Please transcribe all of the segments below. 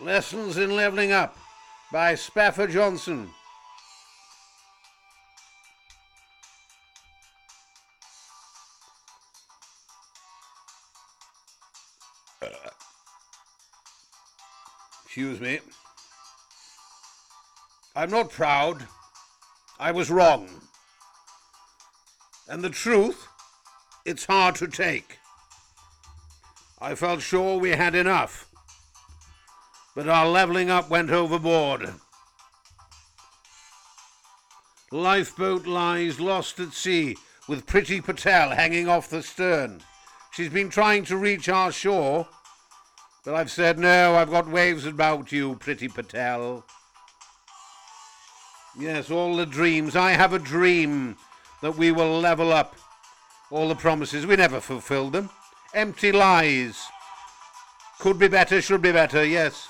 Lessons in Leveling Up by Spafford Johnson. Excuse me. I'm not proud. I was wrong. And the truth, it's hard to take. I felt sure we had enough, but our leveling up went overboard. Lifeboat lies lost at sea with Priti Patel hanging off the stern. She's been trying to reach our shore, but I've said no, I've got waves about you, Priti Patel. Yes, all the dreams. I have a dream that we will level up. All the promises, we never fulfilled them. Empty lies. Could be better, should be better, yes.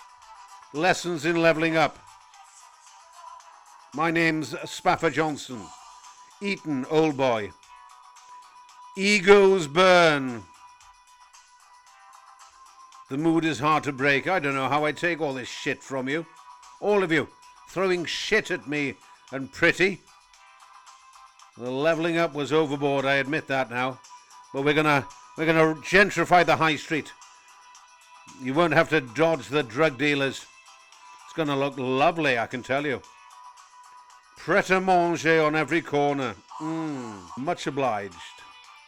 Lessons in leveling up. My name's Spafford Johnson. Eton, old boy. Egos burn. The mood is hard to break. I don't know how I take all this shit from you. All of you throwing shit at me and pretty. The leveling up was overboard, I admit that now. But we're gonna we're gonna gentrify the high street. You won't have to dodge the drug dealers. It's gonna look lovely, I can tell you. Pret a manger on every corner. Mm, much obliged.